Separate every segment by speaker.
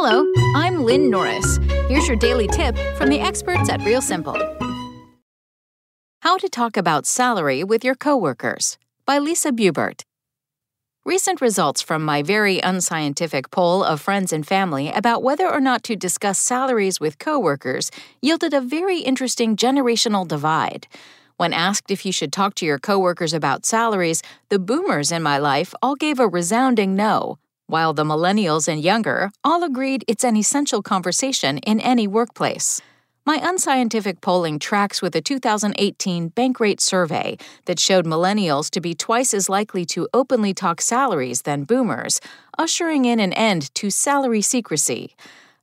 Speaker 1: Hello, I'm Lynn Norris. Here's your daily tip from the experts at Real Simple. How to talk about salary with your coworkers by Lisa Bubert. Recent results from my very unscientific poll of friends and family about whether or not to discuss salaries with coworkers yielded a very interesting generational divide. When asked if you should talk to your coworkers about salaries, the boomers in my life all gave a resounding no, while the millennials and younger all agreed it's an essential conversation in any workplace. My unscientific polling tracks with a 2018 Bankrate survey that showed millennials to be twice as likely to openly talk salaries than boomers, ushering in an end to salary secrecy.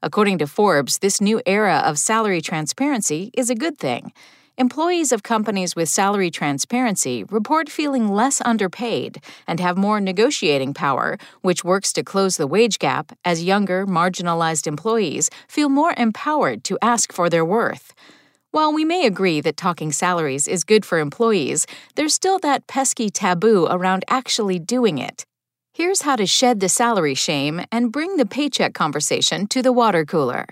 Speaker 1: According to Forbes, this new era of salary transparency is a good thing. Employees of companies with salary transparency report feeling less underpaid and have more negotiating power, which works to close the wage gap as younger, marginalized employees feel more empowered to ask for their worth. While we may agree that talking salaries is good for employees, there's still that pesky taboo around actually doing it. Here's how to shed the salary shame and bring the paycheck conversation to the water cooler.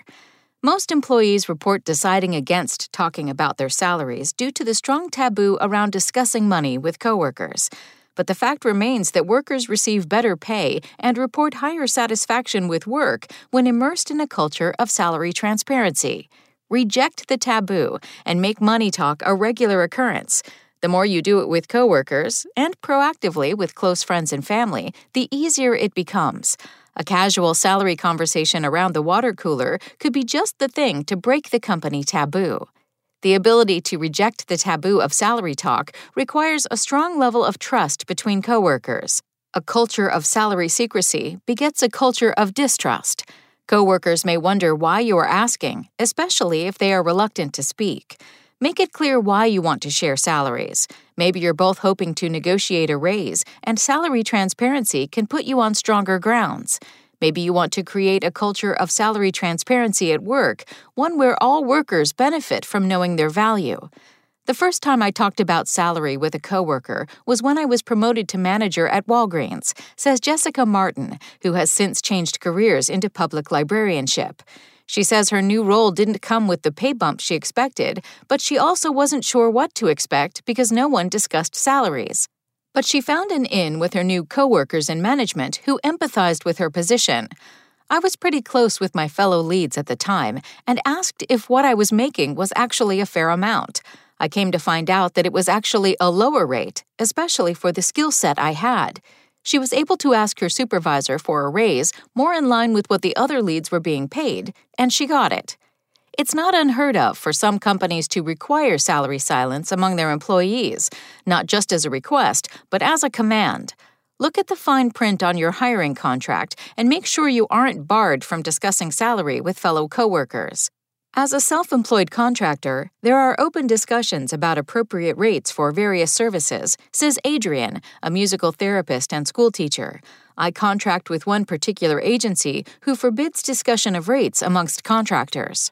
Speaker 1: Most employees report deciding against talking about their salaries due to the strong taboo around discussing money with coworkers. But the fact remains that workers receive better pay and report higher satisfaction with work when immersed in a culture of salary transparency. Reject the taboo and make money talk a regular occurrence. The more you do it with coworkers and proactively with close friends and family, the easier it becomes. A casual salary conversation around the water cooler could be just the thing to break the company taboo. The ability to reject the taboo of salary talk requires a strong level of trust between coworkers. A culture of salary secrecy begets a culture of distrust. Coworkers may wonder why you are asking, especially if they are reluctant to speak. Make it clear why you want to share salaries. Maybe you're both hoping to negotiate a raise, and salary transparency can put you on stronger grounds. Maybe you want to create a culture of salary transparency at work, one where all workers benefit from knowing their value. The first time I talked about salary with a coworker was when I was promoted to manager at Walgreens, says Jessica Martin, who has since changed careers into public librarianship. She says her new role didn't come with the pay bump she expected, but she also wasn't sure what to expect because no one discussed salaries. But she found an in with her new coworkers in management who empathized with her position. I was pretty close with my fellow leads at the time and asked if what I was making was actually a fair amount. I came to find out that it was actually a lower rate, especially for the skill set I had she was able to ask her supervisor for a raise more in line with what the other leads were being paid, and she got it. It's not unheard of for some companies to require salary silence among their employees, not just as a request, but as a command. Look at the fine print on your hiring contract and make sure you aren't barred from discussing salary with fellow coworkers. As a self employed contractor, there are open discussions about appropriate rates for various services, says Adrian, a musical therapist and schoolteacher. I contract with one particular agency who forbids discussion of rates amongst contractors.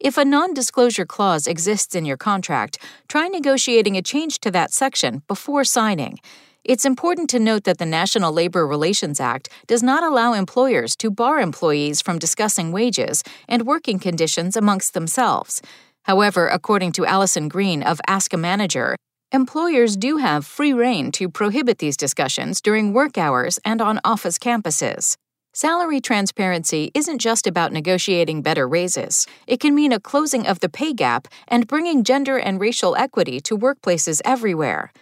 Speaker 1: If a non disclosure clause exists in your contract, try negotiating a change to that section before signing. It's important to note that the National Labor Relations Act does not allow employers to bar employees from discussing wages and working conditions amongst themselves. However, according to Alison Green of Ask a Manager, employers do have free rein to prohibit these discussions during work hours and on office campuses. Salary transparency isn't just about negotiating better raises. It can mean a closing of the pay gap and bringing gender and racial equity to workplaces everywhere.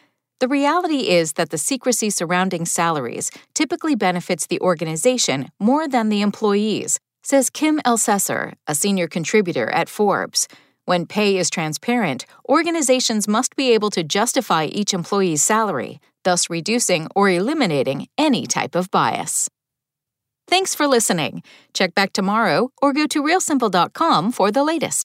Speaker 1: The reality is that the secrecy surrounding salaries typically benefits the organization more than the employees, says Kim Elsesser, a senior contributor at Forbes. When pay is transparent, organizations must be able to justify each employee's salary, thus reducing or eliminating any type of bias. Thanks for listening. Check back tomorrow or go to realsimple.com for the latest.